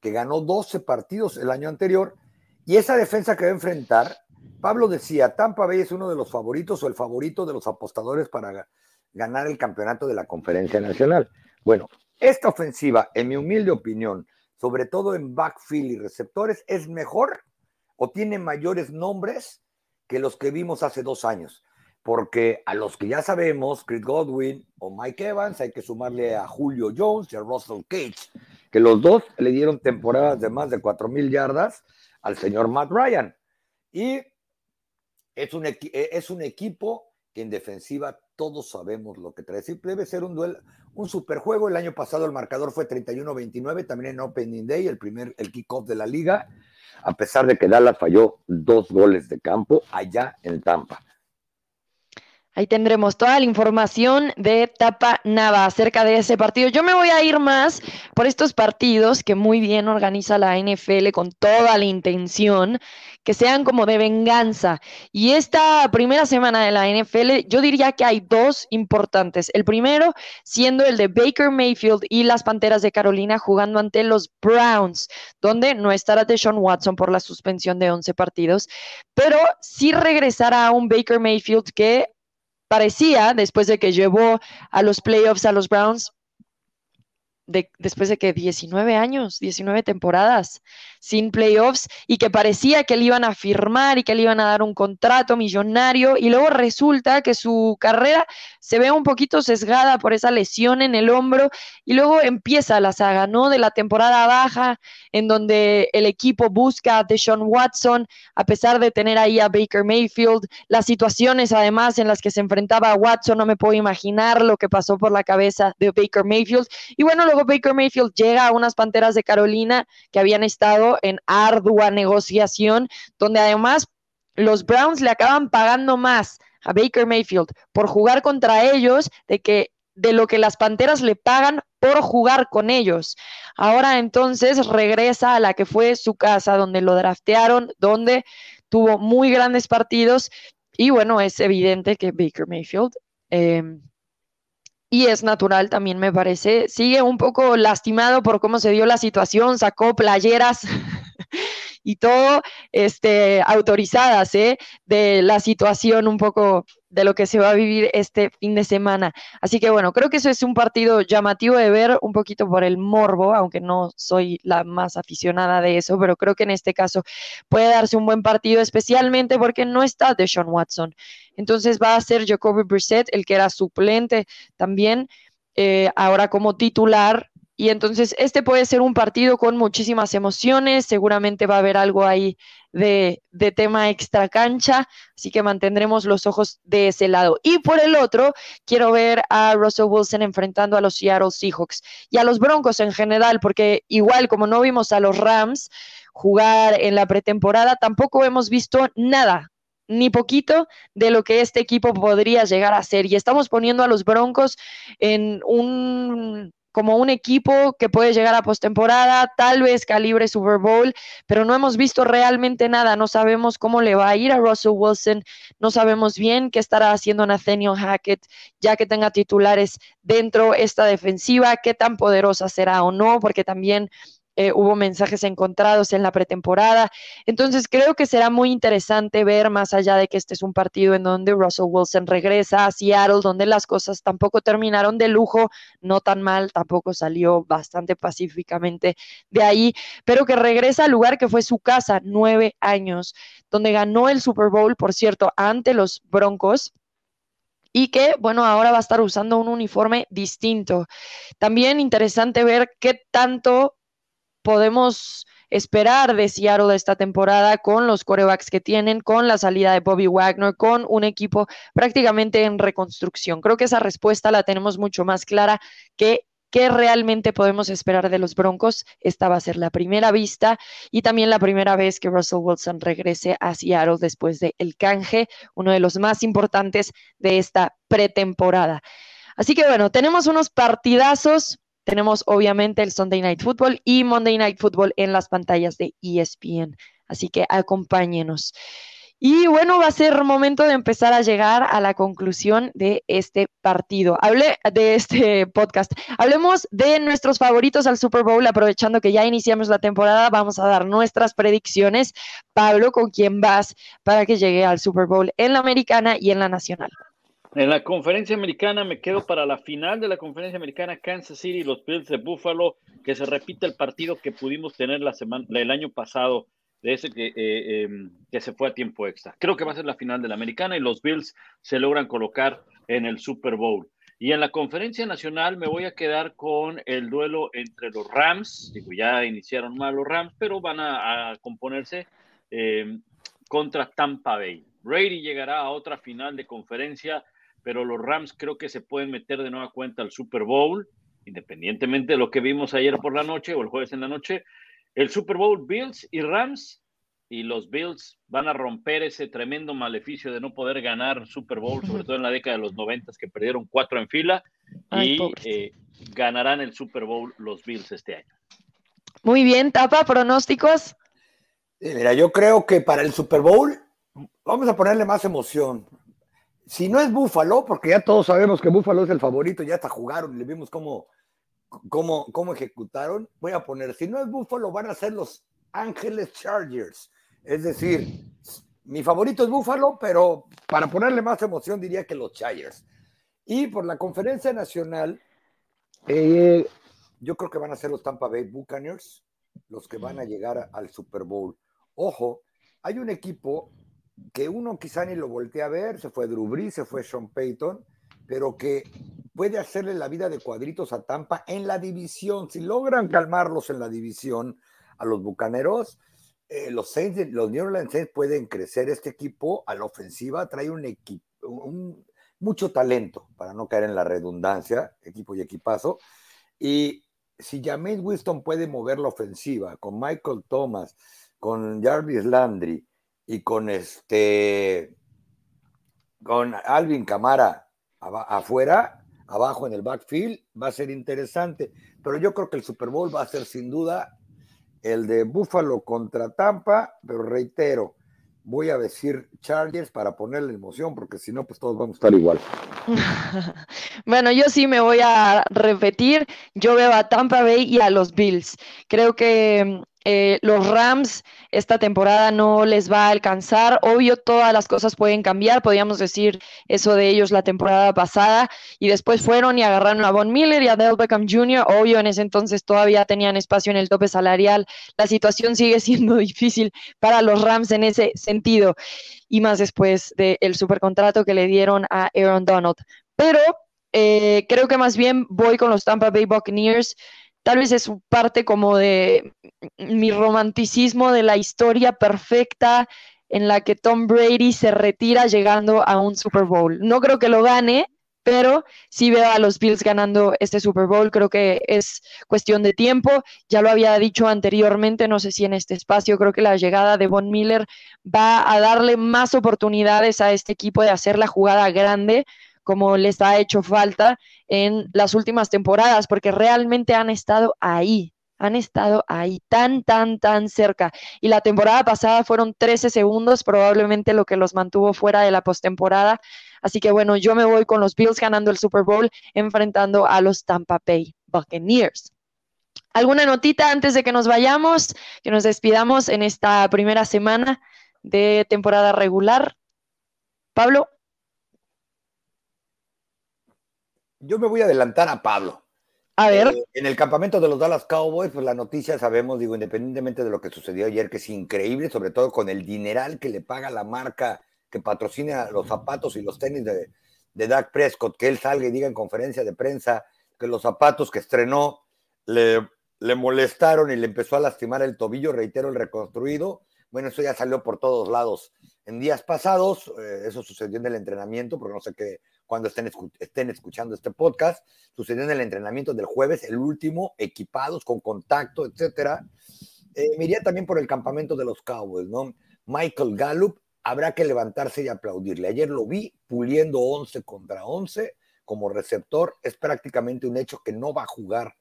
que ganó 12 partidos el año anterior y esa defensa que va a enfrentar, Pablo decía, Tampa Bay es uno de los favoritos o el favorito de los apostadores para ganar el campeonato de la conferencia nacional. Bueno, esta ofensiva, en mi humilde opinión, sobre todo en backfield y receptores, es mejor o tiene mayores nombres que los que vimos hace dos años porque a los que ya sabemos, Chris Godwin o Mike Evans, hay que sumarle a Julio Jones y a Russell Cage, que los dos le dieron temporadas de más de 4.000 yardas al señor Matt Ryan. Y es un, es un equipo en defensiva todos sabemos lo que trae. debe ser un duelo, un superjuego. El año pasado el marcador fue 31-29, también en Opening Day, el primer, el kickoff de la liga, a pesar de que Dallas falló dos goles de campo allá en Tampa. Ahí tendremos toda la información de Tapa Nava acerca de ese partido. Yo me voy a ir más por estos partidos que muy bien organiza la NFL con toda la intención, que sean como de venganza. Y esta primera semana de la NFL, yo diría que hay dos importantes. El primero siendo el de Baker Mayfield y las Panteras de Carolina jugando ante los Browns, donde no estará Deshaun Watson por la suspensión de 11 partidos, pero sí regresará un Baker Mayfield que parecía, después de que llevó a los playoffs a los Browns, después de que 19 años, 19 temporadas sin playoffs y que parecía que le iban a firmar y que le iban a dar un contrato millonario y luego resulta que su carrera se ve un poquito sesgada por esa lesión en el hombro y luego empieza la saga, ¿no? De la temporada baja en donde el equipo busca a Deshaun Watson a pesar de tener ahí a Baker Mayfield, las situaciones además en las que se enfrentaba a Watson, no me puedo imaginar lo que pasó por la cabeza de Baker Mayfield y bueno, luego Baker Mayfield llega a unas Panteras de Carolina que habían estado en ardua negociación, donde además los Browns le acaban pagando más a Baker Mayfield por jugar contra ellos de que de lo que las Panteras le pagan por jugar con ellos. Ahora entonces regresa a la que fue su casa, donde lo draftearon, donde tuvo muy grandes partidos y bueno, es evidente que Baker Mayfield em, y es natural también me parece. Sigue un poco lastimado por cómo se dio la situación, sacó playeras [LAUGHS] y todo este, autorizadas ¿eh? de la situación un poco de lo que se va a vivir este fin de semana. Así que bueno, creo que eso es un partido llamativo de ver un poquito por el morbo, aunque no soy la más aficionada de eso, pero creo que en este caso puede darse un buen partido, especialmente porque no está Deshaun Watson. Entonces va a ser Jacoby Brissett, el que era suplente también, eh, ahora como titular. Y entonces este puede ser un partido con muchísimas emociones, seguramente va a haber algo ahí de, de, tema extra cancha, así que mantendremos los ojos de ese lado. Y por el otro, quiero ver a Russell Wilson enfrentando a los Seattle Seahawks y a los Broncos en general, porque igual como no vimos a los Rams jugar en la pretemporada, tampoco hemos visto nada ni poquito de lo que este equipo podría llegar a ser. Y estamos poniendo a los Broncos en un como un equipo que puede llegar a postemporada, tal vez calibre Super Bowl, pero no hemos visto realmente nada. No sabemos cómo le va a ir a Russell Wilson, no sabemos bien qué estará haciendo Nathaniel Hackett, ya que tenga titulares dentro esta defensiva, qué tan poderosa será o no, porque también eh, hubo mensajes encontrados en la pretemporada. Entonces creo que será muy interesante ver más allá de que este es un partido en donde Russell Wilson regresa a Seattle, donde las cosas tampoco terminaron de lujo, no tan mal, tampoco salió bastante pacíficamente de ahí, pero que regresa al lugar que fue su casa, nueve años, donde ganó el Super Bowl, por cierto, ante los Broncos y que, bueno, ahora va a estar usando un uniforme distinto. También interesante ver qué tanto podemos esperar de Seattle esta temporada con los corebacks que tienen, con la salida de Bobby Wagner, con un equipo prácticamente en reconstrucción. Creo que esa respuesta la tenemos mucho más clara que qué realmente podemos esperar de los Broncos. Esta va a ser la primera vista y también la primera vez que Russell Wilson regrese a Seattle después del el canje, uno de los más importantes de esta pretemporada. Así que bueno, tenemos unos partidazos tenemos obviamente el Sunday Night Football y Monday Night Football en las pantallas de ESPN. Así que acompáñenos. Y bueno, va a ser momento de empezar a llegar a la conclusión de este partido. Hable de este podcast. Hablemos de nuestros favoritos al Super Bowl, aprovechando que ya iniciamos la temporada, vamos a dar nuestras predicciones. Pablo, ¿con quién vas para que llegue al Super Bowl en la americana y en la nacional? En la conferencia americana me quedo para la final de la conferencia americana Kansas City y los Bills de Buffalo, que se repite el partido que pudimos tener la semana, el año pasado, de ese que, eh, em, que se fue a tiempo extra. Creo que va a ser la final de la americana y los Bills se logran colocar en el Super Bowl. Y en la conferencia nacional me voy a quedar con el duelo entre los Rams, digo, ya iniciaron mal los Rams, pero van a, componerse em, contra Tampa Bay. Brady llegará a otra final de conferencia pero los Rams creo que se pueden meter de nueva cuenta al Super Bowl, independientemente de lo que vimos ayer por la noche o el jueves en la noche. El Super Bowl, Bills y Rams, y los Bills van a romper ese tremendo maleficio de no poder ganar Super Bowl, sobre todo en la década de los noventas que perdieron cuatro en fila, y eh, ganarán el Super Bowl los Bills este año. Muy bien, Tapa, pronósticos. Mira, yo creo que para el Super Bowl vamos a ponerle más emoción si no es Búfalo, porque ya todos sabemos que Búfalo es el favorito, ya hasta jugaron, le vimos cómo, cómo, cómo ejecutaron, voy a poner, si no es Búfalo, van a ser los Ángeles Chargers. Es decir, mi favorito es Búfalo, pero para ponerle más emoción diría que los Chargers. Y por la conferencia nacional, eh, yo creo que van a ser los Tampa Bay Buccaneers los que van a llegar al Super Bowl. Ojo, hay un equipo que uno quizá ni lo voltea a ver, se fue Drew se fue Sean Payton, pero que puede hacerle la vida de cuadritos a Tampa en la división. Si logran calmarlos en la división a los Bucaneros, eh, los Saints, los New Orleans Saints pueden crecer. Este equipo a la ofensiva trae un equipo, mucho talento, para no caer en la redundancia, equipo y equipazo. Y si James Winston puede mover la ofensiva con Michael Thomas, con Jarvis Landry, y con este con Alvin Camara afuera, abajo en el backfield, va a ser interesante. Pero yo creo que el Super Bowl va a ser sin duda el de Buffalo contra Tampa, pero reitero, voy a decir Chargers para ponerle emoción, porque si no, pues todos vamos a estar igual. [LAUGHS] bueno, yo sí me voy a repetir, yo veo a Tampa Bay y a los Bills. Creo que eh, los Rams esta temporada no les va a alcanzar. Obvio, todas las cosas pueden cambiar. Podríamos decir eso de ellos la temporada pasada. Y después fueron y agarraron a Von Miller y a Del Beckham Jr. Obvio, en ese entonces todavía tenían espacio en el tope salarial. La situación [LAUGHS] sigue siendo difícil para los Rams en ese sentido. Y más después del supercontrato que le dieron a Aaron Donald. Pero eh, creo que más bien voy con los Tampa Bay Buccaneers tal vez es parte como de mi romanticismo de la historia perfecta en la que Tom Brady se retira llegando a un Super Bowl. No creo que lo gane, pero sí veo a los Bills ganando este Super Bowl. Creo que es cuestión de tiempo. Ya lo había dicho anteriormente, no sé si en este espacio, creo que la llegada de Von Miller va a darle más oportunidades a este equipo de hacer la jugada grande como les ha hecho falta en las últimas temporadas, porque realmente han estado ahí, han estado ahí tan, tan, tan cerca. Y la temporada pasada fueron 13 segundos, probablemente lo que los mantuvo fuera de la postemporada. Así que bueno, yo me voy con los Bills ganando el Super Bowl, enfrentando a los Tampa Bay Buccaneers. ¿Alguna notita antes de que nos vayamos, que nos despidamos en esta primera semana de temporada regular? Pablo. Yo me voy a adelantar a Pablo. A ver. Eh, en el campamento de los Dallas Cowboys, pues la noticia sabemos, digo, independientemente de lo que sucedió ayer, que es increíble, sobre todo con el dineral que le paga la marca que patrocina los zapatos y los tenis de, de Dak Prescott, que él salga y diga en conferencia de prensa que los zapatos que estrenó le, le molestaron y le empezó a lastimar el tobillo, reitero, el reconstruido. Bueno, eso ya salió por todos lados. En días pasados, eh, eso sucedió en el entrenamiento, pero no sé qué, cuando estén, estén escuchando este podcast, sucedió en el entrenamiento del jueves, el último, equipados, con contacto, etcétera. Eh, me iría también por el campamento de los Cowboys, ¿no? Michael Gallup, habrá que levantarse y aplaudirle. Ayer lo vi puliendo 11 contra 11 como receptor. Es prácticamente un hecho que no va a jugar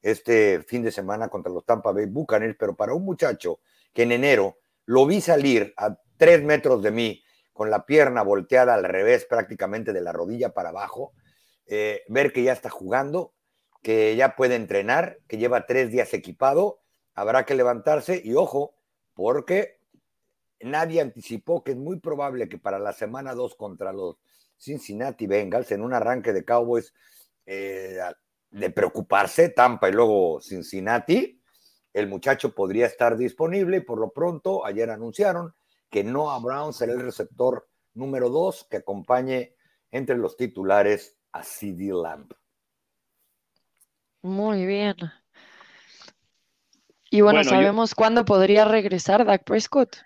este fin de semana contra los Tampa Bay Buccaneers, pero para un muchacho que en enero lo vi salir a tres metros de mí con la pierna volteada al revés prácticamente de la rodilla para abajo, eh, ver que ya está jugando, que ya puede entrenar, que lleva tres días equipado, habrá que levantarse y ojo, porque nadie anticipó que es muy probable que para la semana 2 contra los Cincinnati Bengals, en un arranque de Cowboys eh, de preocuparse, Tampa y luego Cincinnati, el muchacho podría estar disponible por lo pronto ayer anunciaron que Noah Brown será el receptor número dos que acompañe entre los titulares a CD Lamb. Muy bien. Y bueno, ¿sabemos cuándo podría regresar Dak Prescott?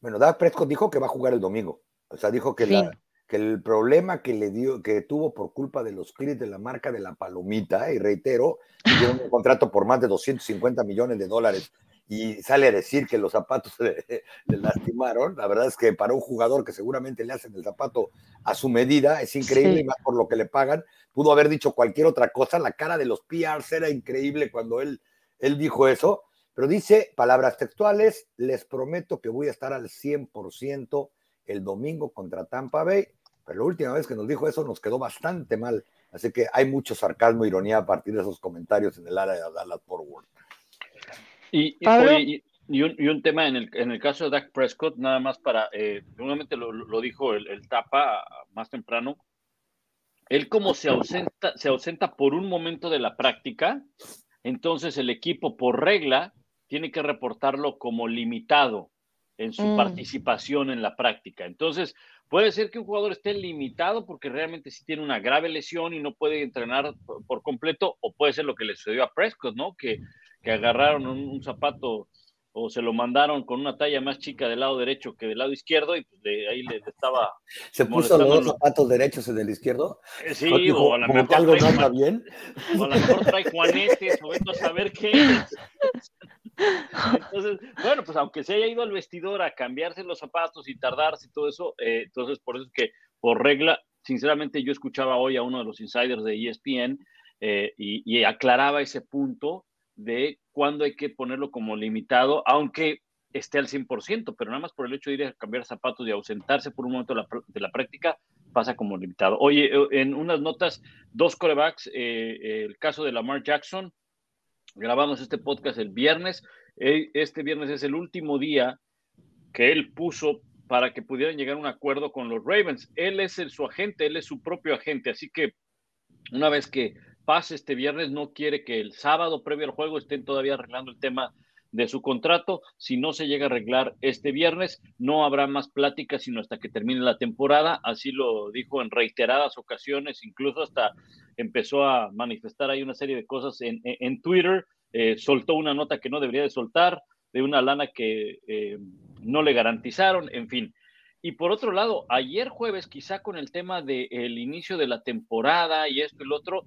Bueno, Dak Prescott dijo que va a jugar el domingo. O sea, dijo que la, que el problema que le dio, que tuvo por culpa de los clips de la marca de la palomita, y reitero, dio un [LAUGHS] contrato por más de 250 millones de dólares y sale a decir que los zapatos [LAUGHS] le, lastimaron. La verdad es que para un jugador que seguramente le hacen el zapato a su medida, es increíble, y más por lo que le pagan. Pudo haber dicho cualquier otra cosa. La cara de los PRs era increíble cuando él, él dijo eso. Pero dice palabras textuales, les prometo que voy a estar al 100% el domingo contra Tampa Bay, pero la última vez que nos dijo eso nos quedó bastante mal. Así que hay mucho sarcasmo e ironía a partir de esos comentarios en el área de Dallas Forward. Y, y, y, un, tema en el, en el caso de Dak Prescott, nada más para, eh, nuevamente lo, lo dijo el, el, Tapa más temprano, él como se ausenta, se ausenta por un momento de la práctica, entonces el equipo por regla tiene que reportarlo como limitado en su mm. participación en la práctica. Entonces, puede ser que un jugador esté limitado porque realmente sí tiene una grave lesión y no puede entrenar por, completo, o puede ser lo que le sucedió a Prescott, ¿no? Que, que agarraron un, zapato o se lo mandaron con una talla más chica del lado derecho que del lado izquierdo y pues de ahí le estaba... [LAUGHS] ¿Se puso los dos zapatos derechos en el izquierdo? Eh, sí, o, a lo mejor algo no bien. O a lo mejor trae juanetes o a saber qué es. [LAUGHS] Entonces, bueno, pues aunque se haya ido al vestidor a cambiarse los zapatos y tardarse y todo eso, eh, entonces por eso es que por regla, sinceramente yo escuchaba hoy a uno de los insiders de ESPN eh, y, aclaraba ese punto de cuándo hay que ponerlo como limitado, aunque esté al 100%, pero nada más por el hecho de ir a cambiar zapatos y ausentarse por un momento de la, práctica, pasa como limitado. Oye, eh, en unas notas, dos corebacks, el caso de Lamar Jackson, Grabamos este podcast el viernes. E, este viernes es el último día que él puso para que pudieran llegar a un acuerdo con los Ravens. Él es su agente, él es su propio agente, así que una vez que pase este viernes, no quiere que el sábado previo al juego estén todavía arreglando el tema de su contrato. Si no se llega a arreglar este viernes, no habrá más pláticas sino hasta que termine la temporada. Así lo dijo en reiteradas ocasiones, incluso hasta empezó a manifestar ahí una serie de cosas en, Twitter. Eh, soltó una nota que no debería de soltar, de una lana que eh, no le garantizaron, en fin. Y por otro lado, ayer jueves, quizá con el tema del inicio de la temporada y esto y lo otro,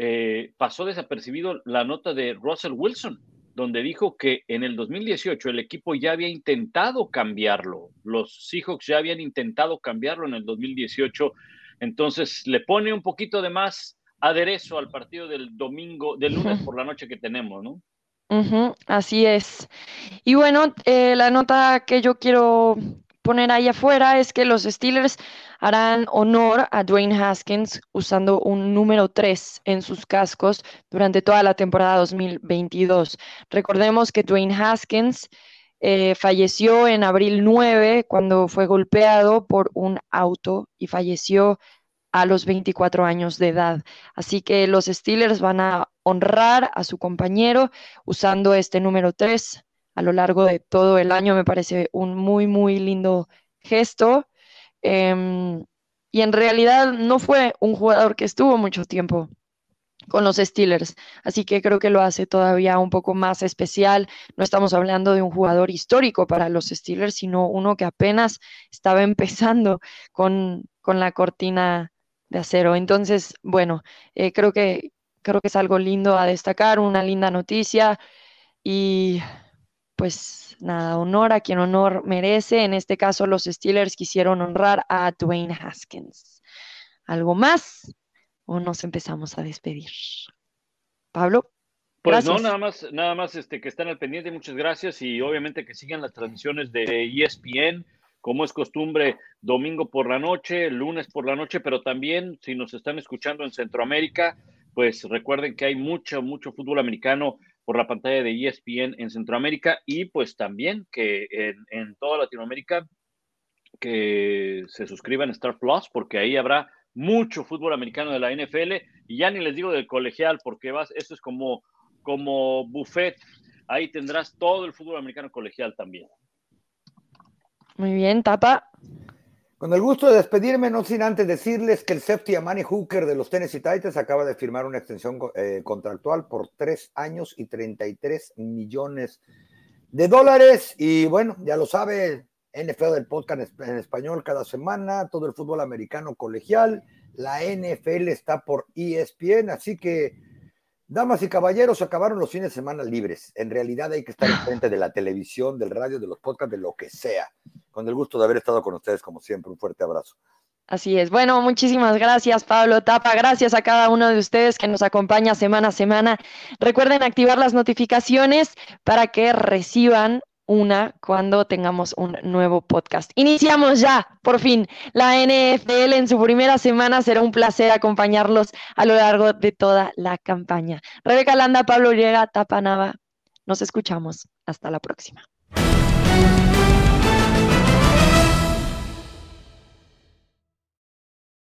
eh, pasó desapercibido la nota de Russell Wilson, donde dijo que en el 2018 el equipo ya había intentado cambiarlo, los Seahawks ya habían intentado cambiarlo en el 2018, entonces le pone un poquito de más aderezo al partido del domingo, del lunes por la noche que tenemos, ¿no? así es. Y bueno, eh, la nota que yo quiero poner ahí afuera es que los Steelers harán honor a Dwayne Haskins usando un número 3 en sus cascos durante toda la temporada 2022. Recordemos que Dwayne Haskins eh, falleció en abril 9 cuando fue golpeado por un auto y falleció a los 24 años de edad. Así que los Steelers van a honrar a su compañero usando este número 3 a lo largo de todo el año. Me parece un muy, muy lindo gesto. Em, y en realidad no fue un jugador que estuvo mucho tiempo con los Steelers, así que creo que lo hace todavía un poco más especial. No estamos hablando de un jugador histórico para los Steelers, sino uno que apenas estaba [LAUGHS] empezando con, con la cortina de acero. Entonces, bueno, eh, creo, que, creo que es algo lindo a destacar, una linda noticia y pues nada, honor a quien honor merece. En este caso, los Steelers quisieron honrar a Dwayne Haskins. ¿Algo más? ¿O nos empezamos a despedir? Pablo. Pues no, nada más, nada más este, que están al pendiente, muchas gracias y obviamente que sigan las transmisiones de ESPN, como es costumbre, domingo por la noche, lunes por la noche, pero también si nos están escuchando en Centroamérica, pues recuerden que hay mucho, mucho fútbol americano por la pantalla de ESPN en Centroamérica y pues también que en, toda Latinoamérica que se suscriban a Star Plus porque ahí habrá mucho fútbol americano de la NFL y ya ni les digo del colegial porque vas, eso es como, como buffet, ahí tendrás todo el fútbol americano colegial también. Muy bien, Tapa. Con el gusto de despedirme, no sin antes decirles que el safety Amani Hooker de los Tennessee Titans acaba de firmar una extensión eh, contractual por tres años y 33 millones de dólares. Y bueno, ya lo sabe, NFL del podcast en español cada semana, todo el fútbol americano colegial, la NFL está por ESPN, así que Damas y caballeros, acabaron los fines de semana libres. En realidad hay que estar frente de la televisión, del radio, de los podcasts, de lo que sea. Con el gusto de haber estado con ustedes, como siempre, un fuerte abrazo. Así es. Bueno, muchísimas gracias, Pablo Tapa. Gracias a cada uno de ustedes que nos acompaña semana a semana. Recuerden activar las notificaciones para que reciban una cuando tengamos un nuevo podcast. Iniciamos ya, por fin, la NFL en su primera semana. Será un placer acompañarlos a lo largo de toda la campaña. Rebeca Landa, Pablo Tapa Tapanava. Nos escuchamos. Hasta la próxima.